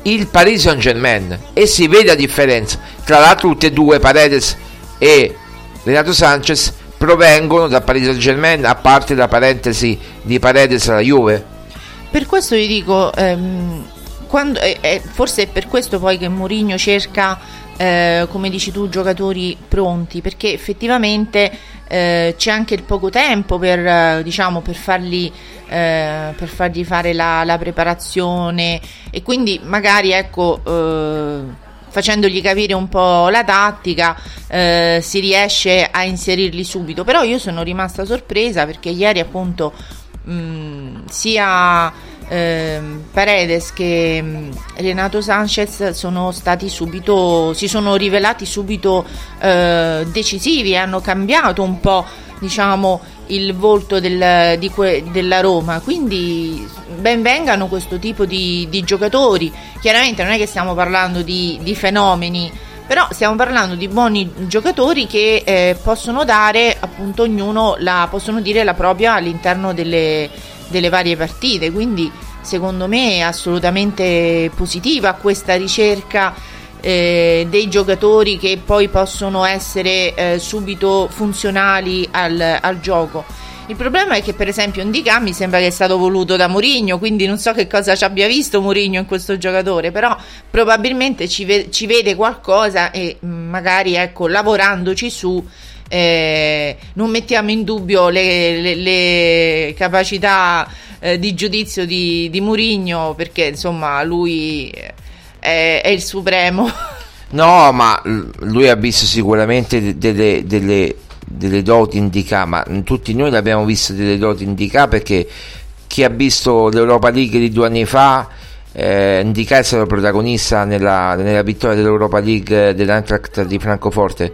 il Paris Saint Germain e si vede la differenza. Tra l'altro tutte e due Paredes e Renato Sanchez provengono da Paris Saint Germain a parte la parentesi di Paredes alla Juve. Per questo vi dico ehm, quando, eh, eh, forse è per questo poi che Mourinho cerca eh, come dici tu giocatori pronti perché effettivamente eh, c'è anche il poco tempo per, eh, diciamo, per, farli, eh, per fargli fare la, la, preparazione. E quindi magari ecco facendogli capire un po' la tattica eh, si riesce a inserirli subito. Però io sono rimasta sorpresa perché ieri appunto mh, sia eh, Paredes che mh, Renato Sanchez sono stati subito si sono rivelati subito eh, decisivi hanno cambiato un po' diciamo il volto del, que, della Roma. Quindi ben vengano questo tipo di, di, giocatori. Chiaramente non è che stiamo parlando di, di, fenomeni, però stiamo parlando di buoni giocatori che eh, possono dare appunto ognuno la, possono dire la propria all'interno delle, delle varie partite. Quindi secondo me è assolutamente positiva questa ricerca eh, dei giocatori che poi possono essere eh, subito funzionali al, al, gioco. Il problema è che per esempio Indica mi sembra che è stato voluto da Mourinho, quindi non so che cosa ci abbia visto Mourinho in questo giocatore, però probabilmente ci, ve- ci vede qualcosa e mm, magari ecco, lavorandoci su eh, non mettiamo in dubbio le, le, le capacità eh, di giudizio di, di Murigno perché insomma lui è, è il supremo. [LAUGHS] No, ma lui ha visto sicuramente delle, delle, delle doti indica, ma tutti noi l'abbiamo visto delle doti indica perché chi ha visto l'Europa League di due anni fa eh, Indica è stato protagonista nella, nella vittoria dell'Europa League dell'Antract di Francoforte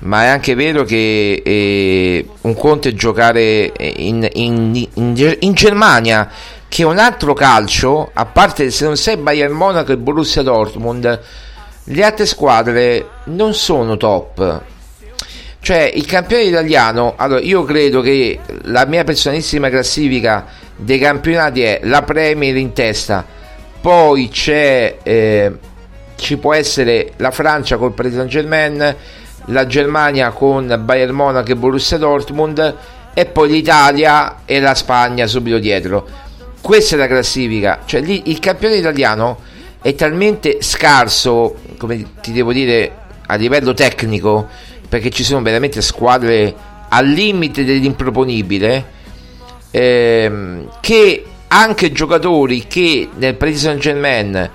ma è anche vero che eh, un conto è giocare in, in, in, in Germania che un altro calcio, a parte se non sei Bayern Monaco e Borussia Dortmund, le altre squadre non sono top. Cioè, il campione italiano, allora io credo che la mia personalissima classifica dei campionati è la Premier in testa, poi c'è eh, ci può essere la Francia col Paris Saint Germain, la Germania con Bayern Monaco e Borussia Dortmund e poi l'Italia e la Spagna subito dietro questa è la classifica, cioè lì il campione italiano è talmente scarso, come ti devo dire, a livello tecnico, perché ci sono veramente squadre al limite dell'improponibile, ehm, che anche giocatori che nel Paris Saint Germain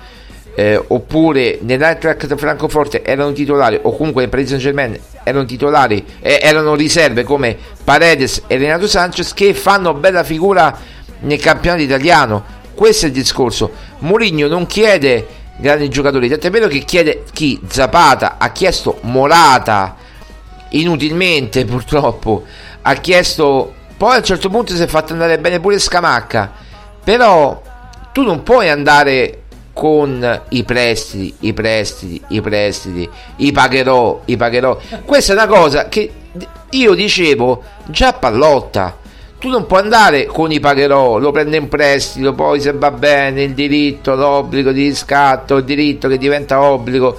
eh, oppure nell'Eintracht Francoforte erano titolari o comunque nel Paris Saint Germain erano titolari eh, erano riserve come Paredes e Renato Sanchez che fanno bella figura nel campionato italiano. Questo è il discorso. Mourinho non chiede grandi giocatori, tanto è vero che chiede chi? Zapata ha chiesto Morata inutilmente [LAUGHS] purtroppo, ha chiesto poi a un certo punto si è fatto andare bene pure Scamacca, però tu non puoi andare con i prestiti, i prestiti, i prestiti, i pagherò, i pagherò. Questa è una cosa che io dicevo già a Pallotta tu non puoi andare con i pagherò, lo prende in prestito, poi se va bene il diritto, l'obbligo di riscatto, il diritto che diventa obbligo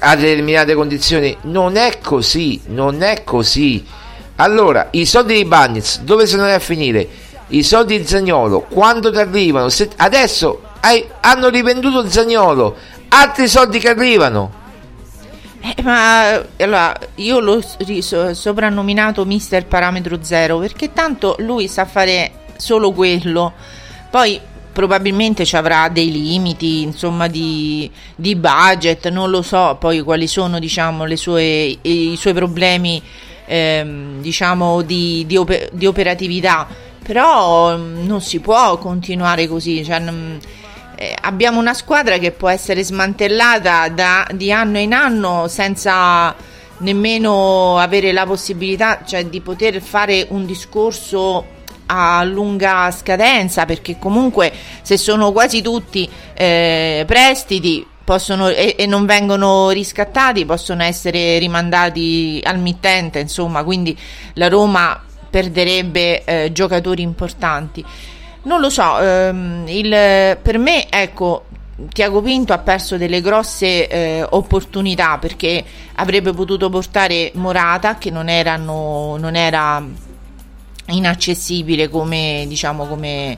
a determinate condizioni. Non è così, non è così. Allora, i soldi di Bagnets dove sono a finire? I soldi di Zagnolo, quando ti arrivano? Se adesso hai, hanno rivenduto Zagnolo, altri soldi che arrivano eh, ma allora io l'ho soprannominato Mister Parametro Zero perché tanto lui sa fare solo quello. Poi probabilmente ci avrà dei limiti, insomma, di, di, budget, non lo so poi quali sono, diciamo, sue, i suoi problemi, ehm, diciamo, di, di, oper- di, operatività. Però mm, non si può continuare così. Cioè, eh, abbiamo una squadra che può essere smantellata da, di anno in anno senza, nemmeno avere la possibilità cioè, di poter fare un discorso a lunga scadenza perché comunque se sono quasi tutti eh, prestiti possono, e, e, non vengono riscattati possono essere rimandati al mittente insomma quindi la Roma perderebbe eh, giocatori importanti non lo so ehm, il, per me ecco Tiago Pinto ha perso delle grosse eh, opportunità perché avrebbe potuto portare Morata che non, erano, non era inaccessibile come diciamo come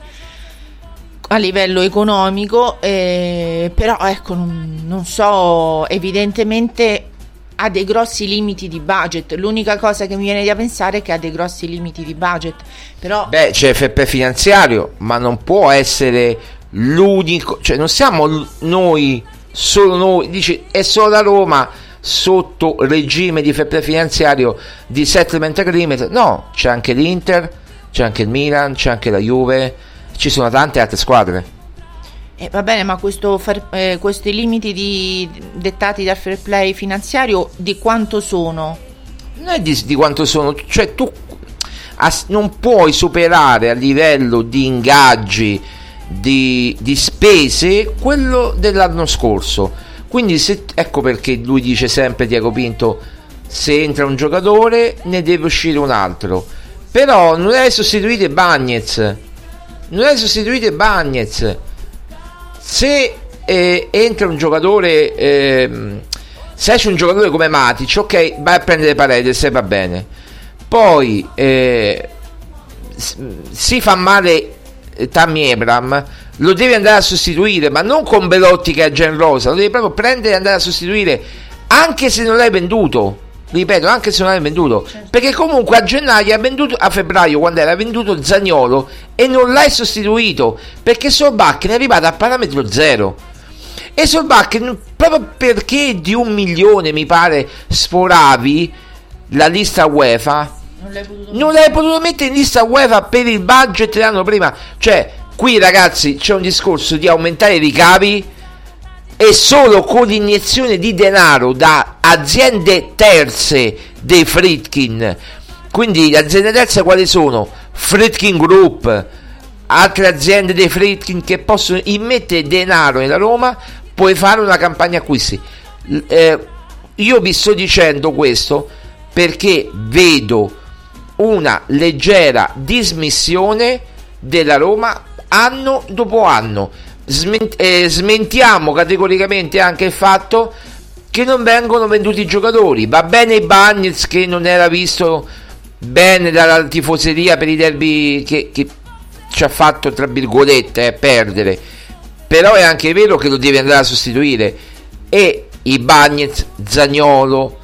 a livello economico eh, però ecco non, non so evidentemente ha dei grossi limiti di budget. L'unica cosa che mi viene da pensare è che ha dei grossi limiti di budget. Però... Beh, c'è FP finanziario, ma non può essere l'unico, cioè non siamo noi, solo noi, dice è solo la Roma sotto regime di fair finanziario di settlement agreement, no, c'è anche l'Inter, c'è anche il Milan, c'è anche la Juve, ci sono tante altre squadre. Eh, va bene, ma questo, eh, questi limiti di, dettati dal fair play finanziario di quanto sono? Non è di, di quanto sono, cioè tu as, non puoi superare a livello di ingaggi di, di spese quello dell'anno scorso. Quindi se, ecco perché lui dice sempre Diego Pinto se entra un giocatore ne deve uscire un altro. Però non è sostituito Bagnez. Non è sostituito Bagnez. Se eh, entra un giocatore eh, se esce un giocatore come Matic, ok, vai a prendere Paredes e va bene. Poi eh, si fa male Tammy Abram lo devi andare a sostituire, ma non con Belotti che è Gen Rosa, lo devi proprio prendere e andare a sostituire, anche se non l'hai venduto. Ripeto, anche se non l'hai venduto, certo. perché comunque a gennaio ha venduto a febbraio quando era venduto Zagnolo e non l'hai sostituito perché Solbach è arrivato a parametro zero. E Solbach, proprio perché di un milione mi pare sforavi la lista UEFA, non l'hai potuto, non l'hai potuto mettere in lista UEFA per il budget l'anno prima. Cioè, qui ragazzi c'è un discorso di aumentare i ricavi e solo con l'iniezione di denaro da aziende terze dei Fritkin. Quindi le aziende terze quali sono? Fritkin Group, altre aziende dei Fritkin che possono immettere denaro nella Roma, puoi fare una campagna acquisti. Eh, io vi sto dicendo questo perché vedo una leggera dismissione della Roma anno dopo anno. Sment- eh, smentiamo categoricamente anche il fatto che non vengono venduti i giocatori. Va bene i Bagnets che non era visto bene dalla tifoseria per i derby che, che ci ha fatto, tra virgolette, eh, perdere. Però è anche vero che lo devi andare a sostituire. E i Bagnets, Zagnolo,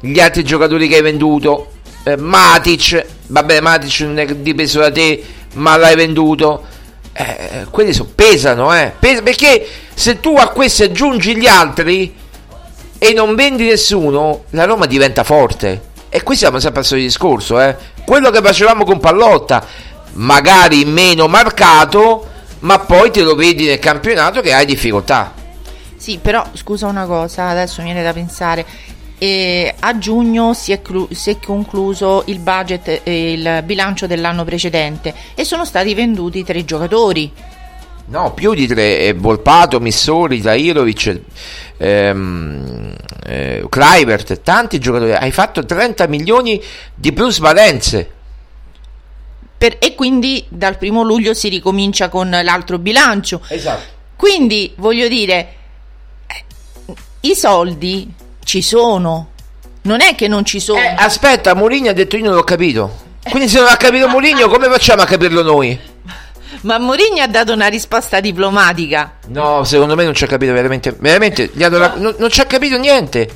gli altri giocatori che hai venduto, eh, Matic, vabbè Matic non è dipeso da te, ma l'hai venduto. Eh, quelli so, pesano, eh. Pes- perché se tu a questi aggiungi gli altri e non vendi nessuno, la Roma diventa forte. E qui siamo sempre al solito discorso, eh. Quello che facevamo con Pallotta, magari meno marcato, ma poi te lo vedi nel campionato che hai difficoltà. Sì, però scusa una cosa, adesso mi viene da pensare e a giugno si è, clu- si è concluso il budget e il bilancio dell'anno precedente e sono stati venduti tre giocatori. No, più di tre, eh, Volpato, Missori, Tairovic, ehm, eh, Kluivert, tanti giocatori. Hai fatto 30 milioni di plusvalenze. Per, e quindi dal primo luglio si ricomincia con l'altro bilancio. Esatto. Quindi voglio dire, eh, i soldi ci sono. Non è che non ci sono. Eh, aspetta, Mourinho ha detto io non l'ho capito. Quindi se non ha capito Mourinho, come facciamo a capirlo noi? Ma Mourinho ha dato una risposta diplomatica. No, secondo me non ci ha capito veramente. Veramente, no. la, non, non ci ha capito niente.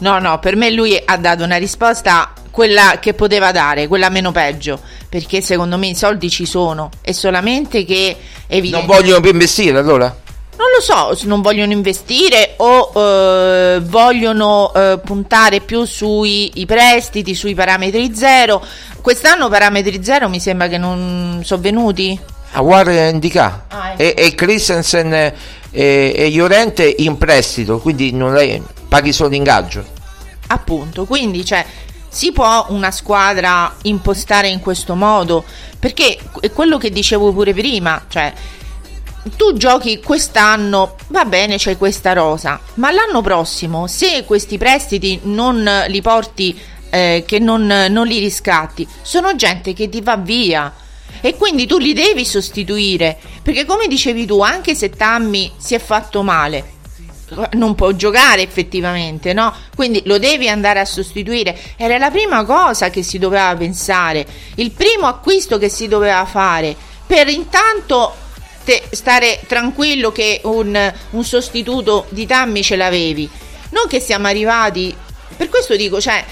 No, no, per me lui ha dato una risposta quella che poteva dare, quella meno peggio, perché secondo me i soldi ci sono, è solamente che evidente... Non vogliono più investire allora? Non lo so, se non vogliono investire o eh, vogliono eh, puntare più sui prestiti, sui parametri zero. Quest'anno parametri zero mi sembra che non sono venuti. A guarda indica. Ah, ecco. e, e Christensen e, e Llorente in prestito, quindi non lei, paghi solo l'ingaggio. appunto. Quindi, cioè, si può una squadra impostare in questo modo? Perché è quello che dicevo pure prima, cioè tu giochi quest'anno, va bene, c'è questa rosa, ma l'anno prossimo, se questi prestiti non li porti, eh, che non, non li riscatti, sono gente che ti va via. E quindi tu li devi sostituire, perché come dicevi tu, anche se Tammy si è fatto male, non può giocare effettivamente, no? Quindi lo devi andare a sostituire. Era la prima cosa che si doveva pensare, il primo acquisto che si doveva fare per intanto te stare tranquillo che un, un sostituto di Tammy ce l'avevi. Non che siamo arrivati, per questo dico, cioè,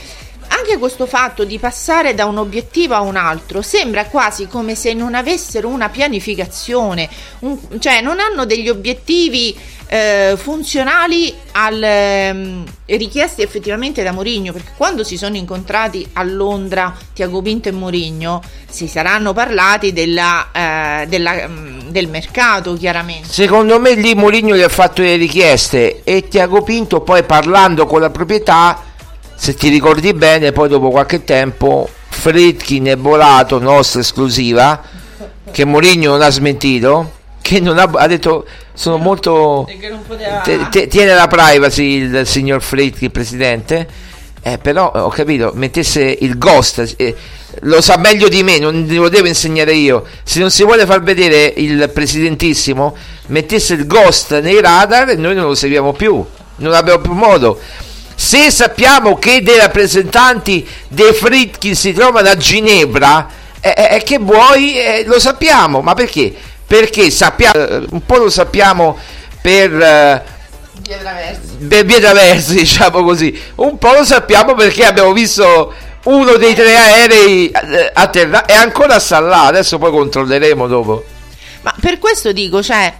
anche questo fatto di passare da un obiettivo a un altro sembra quasi come se non avessero una pianificazione, un, cioè non hanno degli obiettivi eh, funzionali al, eh, richiesti effettivamente da Mourinho perché quando si sono incontrati a Londra Tiago Pinto e Mourinho si saranno parlati della, eh, della, mm, del mercato chiaramente. Secondo me lì Mourinho gli ha fatto le richieste e Tiago Pinto poi parlando con la proprietà se ti ricordi bene poi dopo qualche tempo Fritkin e Volato nostra esclusiva che Mourinho non ha smentito che non ha, ha detto sono molto te, te, tiene la privacy il signor Fritkin presidente. Eh, però ho capito mettesse il ghost eh, lo sa meglio di me non lo devo insegnare io. Se non si vuole far vedere il presidentissimo mettesse il ghost nei radar e noi non lo seguiamo più non abbiamo più modo se sappiamo che dei rappresentanti dei Fritkin si trovano a Ginevra eh, eh, che vuoi eh, lo sappiamo ma perché perché sappiamo, eh, un po' lo sappiamo per... Eh, via traversi. per via traversi, [LAUGHS] diciamo così. Un po' lo sappiamo perché abbiamo visto uno dei tre aerei eh, a terra e ancora sta là. Adesso poi controlleremo dopo. Ma per questo dico, cioè,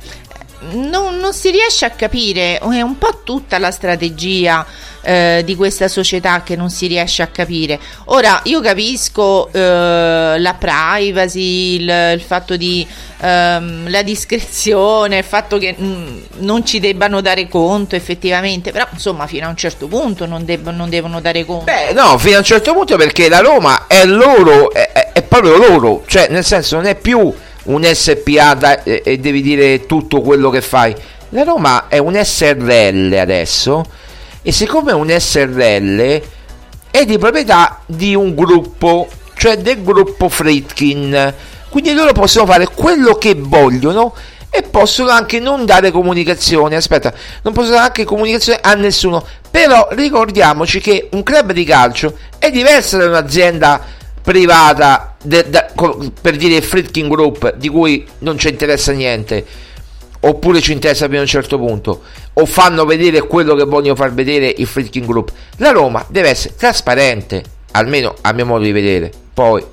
non, non si riesce a capire, è un po' tutta la strategia eh, di questa società che non si riesce a capire. Ora, io capisco eh, la privacy, il, il fatto di ehm, la discrezione, il fatto che mh, mm, non ci debbano dare conto effettivamente, però insomma fino a un certo punto non, deb- non, devono dare conto. Beh, no, fino a un certo punto perché la Roma è loro, è, è proprio loro, cioè nel senso non è più un SPA da, e, e devi dire tutto quello che fai. La Roma è un SRL adesso e siccome è un SRL è di proprietà di un gruppo, cioè del gruppo Fritkin. Quindi loro possono fare quello che vogliono e possono anche non dare comunicazione. Aspetta, non possono dare anche comunicazione a nessuno. Però ricordiamoci che un club di calcio è diverso da un'azienda privata, de, de, per dire il Fritkin Group, di cui non ci interessa niente oppure ci interessa fino a un certo punto, o fanno vedere quello che vogliono far vedere il freaking group. La Roma deve essere trasparente, almeno a mio modo di vedere. Poi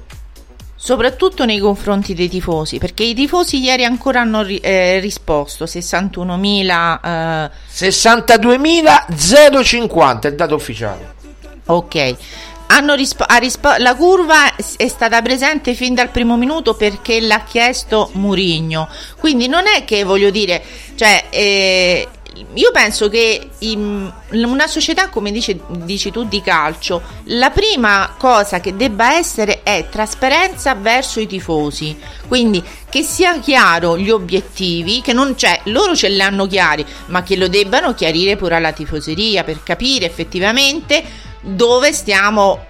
soprattutto nei confronti dei tifosi, perché i tifosi ieri ancora hanno eh, risposto 61.000 eh... 62.050 è il dato ufficiale. Ok. Rispo- rispo- la curva è stata presente fin dal primo minuto perché l'ha chiesto Murigno. Quindi non è che voglio dire, cioè, eh, io penso che in una società come dice, dici tu di calcio, la prima cosa che debba essere è trasparenza verso i tifosi. Quindi che sia chiaro gli obiettivi, che non c'è, loro ce li hanno chiari, ma che lo debbano chiarire pure alla tifoseria per capire effettivamente dove stiamo,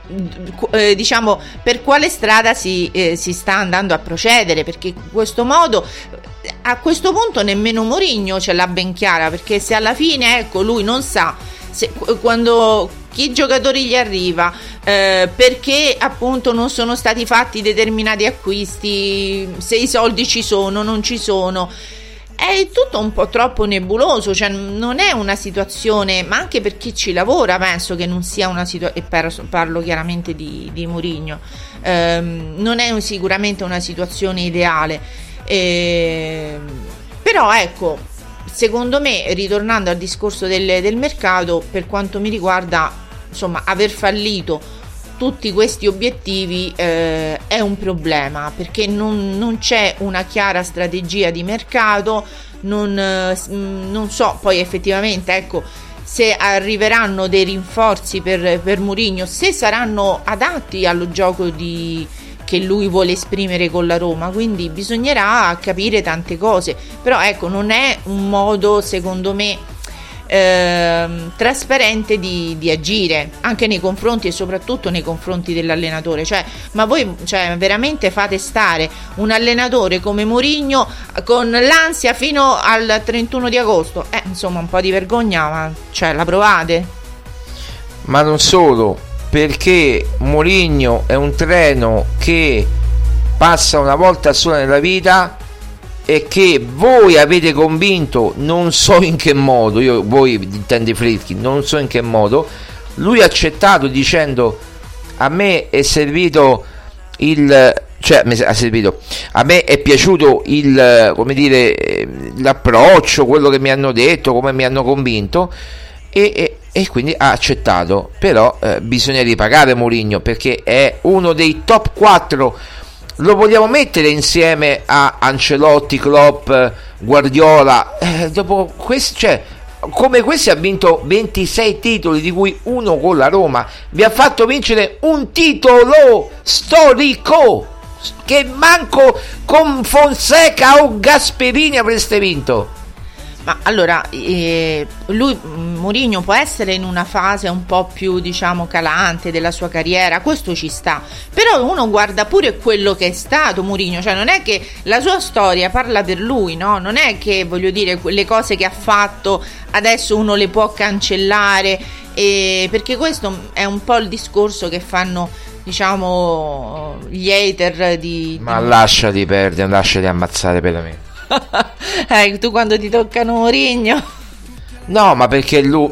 eh, diciamo, per quale strada si, eh, si, sta andando a procedere, perché in questo modo a questo punto nemmeno Mourinho ce l'ha ben chiara, perché se alla fine ecco, lui non sa se, quando chi giocatori gli arriva, eh, perché appunto non sono stati fatti determinati acquisti, se i soldi ci sono, non ci sono è tutto un po' troppo nebuloso, cioè non è una situazione, ma anche per chi ci lavora penso che non sia una situazione, e parlo chiaramente di, di Murigno, ehm, non è sicuramente una situazione ideale, ehm, però ecco, secondo me, ritornando al discorso del, del mercato, per quanto mi riguarda, insomma, aver fallito tutti questi obiettivi eh, è un problema perché non, non, c'è una chiara strategia di mercato, non, eh, non so poi effettivamente ecco se arriveranno dei rinforzi per, per Murigno, se saranno adatti allo gioco di, che lui vuole esprimere con la Roma, quindi bisognerà capire tante cose, però ecco non è un modo secondo me ehm, trasparente di, di, agire anche nei confronti e soprattutto nei confronti dell'allenatore. Cioè, ma voi cioè, veramente fate stare un allenatore come Mourinho con l'ansia fino al 31 di agosto? Eh, insomma un po' di vergogna ma cioè, la provate? Ma non solo perché Mourinho è un treno che passa una volta sola nella vita e che voi avete convinto, non so in che modo, io voi intende Fritkin, non so in che modo, lui ha accettato dicendo a me è servito il cioè ha servito a me è piaciuto il come dire l'approccio quello che mi hanno detto come mi hanno convinto e, e, e quindi ha accettato. Però eh, bisogna ripagare Mourinho perché è uno dei top 4. Lo vogliamo mettere insieme a Ancelotti, Klopp, Guardiola. Eh, dopo questo, cioè, come questi ha vinto 26 titoli, di cui uno con la Roma. Vi ha fatto vincere un titolo storico che manco con Fonseca o Gasperini avreste vinto. Ma allora, eh, lui, Mourinho, può essere in una fase un po' più, diciamo, calante della sua carriera, questo ci sta. Però uno guarda pure quello che è stato Mourinho, cioè non è che la sua storia parla per lui, no? Non è che, voglio dire, le cose che ha fatto adesso uno le può cancellare, eh, perché questo è un po' il discorso che fanno diciamo gli hater di, ma lasciati perdere lasciati ammazzare per me [LAUGHS] eh, tu quando ti toccano Mourinho. No, ma perché lui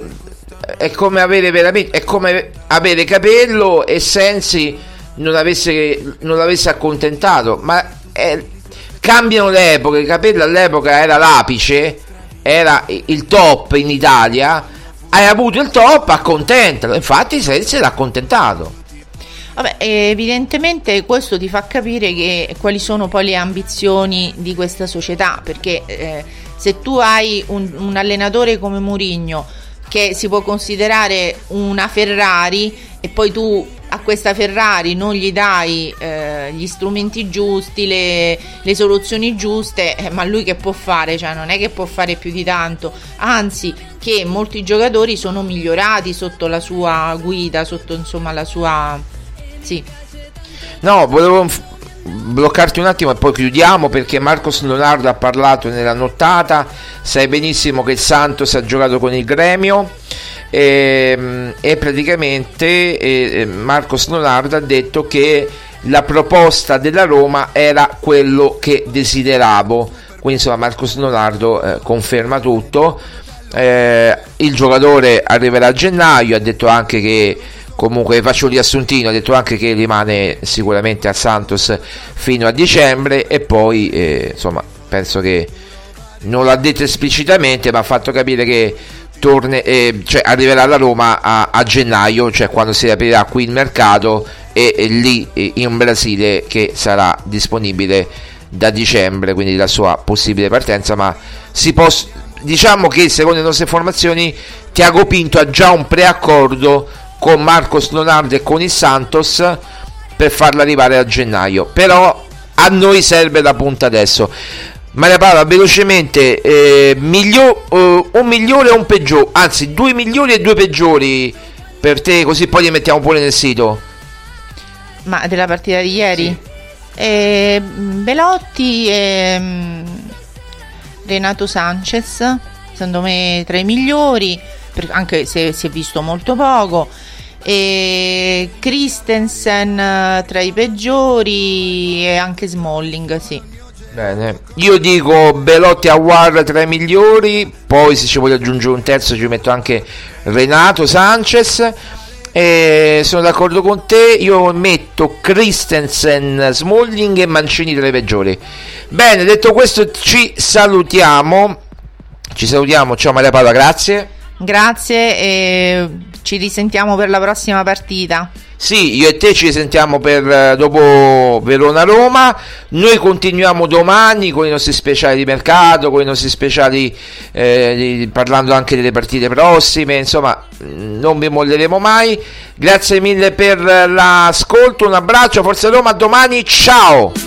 è come avere veramente è come avere capello e Sensi non avesse, non l'avesse accontentato. Ma è, cambiano le epoche. Capello all'epoca era l'apice, era il top in Italia. Hai avuto il top, accontentalo. Infatti, Sensi l'ha accontentato. Vabbè, evidentemente questo ti fa capire che, quali sono poi le ambizioni di questa società, perché eh, se tu hai un, un allenatore come Mourinho che si può considerare una Ferrari e poi tu a questa Ferrari non gli dai eh, gli strumenti giusti, le, le soluzioni giuste, eh, ma lui che può fare? Cioè non è che può fare più di tanto, anzi che molti giocatori sono migliorati sotto la sua guida, sotto insomma la sua sì. No, volevo bloccarti un attimo e poi chiudiamo perché Marcos Leonardo ha parlato nella nottata, sai benissimo che il Santos ha giocato con il Gremio e, ehm, e praticamente e Marcos Leonardo ha detto che la proposta della Roma era quello che desideravo, quindi insomma Marcos Leonardo eh, conferma tutto, eh, il giocatore arriverà a gennaio, ha detto anche che comunque faccio un riassuntino ha detto anche che rimane sicuramente al Santos fino a dicembre e poi eh, insomma penso che non l'ha detto esplicitamente ma ha fatto capire che torne, eh, cioè, arriverà alla Roma a, a, gennaio cioè quando si aprirà qui il mercato e, e lì eh, in Brasile che sarà disponibile da dicembre quindi la sua possibile partenza ma si può diciamo che secondo le nostre informazioni Tiago Pinto ha già un preaccordo con Marcos Leonardo e con il Santos per farla arrivare a gennaio. Però a noi serve la punta adesso. Maria Paola, velocemente, eh, miglior, uh, un migliore o un peggiore? Anzi, due migliori e due peggiori per te, così poi li mettiamo pure nel sito. Ma della partita di ieri? Sì. Eh, Belotti e mm, Renato Sanchez, secondo me tra i migliori, anche se si è visto molto poco e Christensen eh, tra i peggiori e anche Smalling, sì. Bene, io dico Belotti a War tra i migliori, poi se ci voglio aggiungere un terzo ci metto anche Renato Sanchez. E sono d'accordo con te, io metto Christensen, Smalling e Mancini tra i peggiori. Bene, detto questo ci salutiamo. Ci salutiamo, ciao Maria Paola, grazie. Grazie e ci risentiamo per la prossima partita. Sì, io e te ci sentiamo per eh, dopo Verona-Roma. Noi continuiamo domani con i nostri speciali di mercato, con i nostri speciali eh, di, parlando anche delle partite prossime. Insomma, mm, non vi molleremo mai. Grazie mille per l'ascolto. Un abbraccio, Forza Roma. Domani, ciao.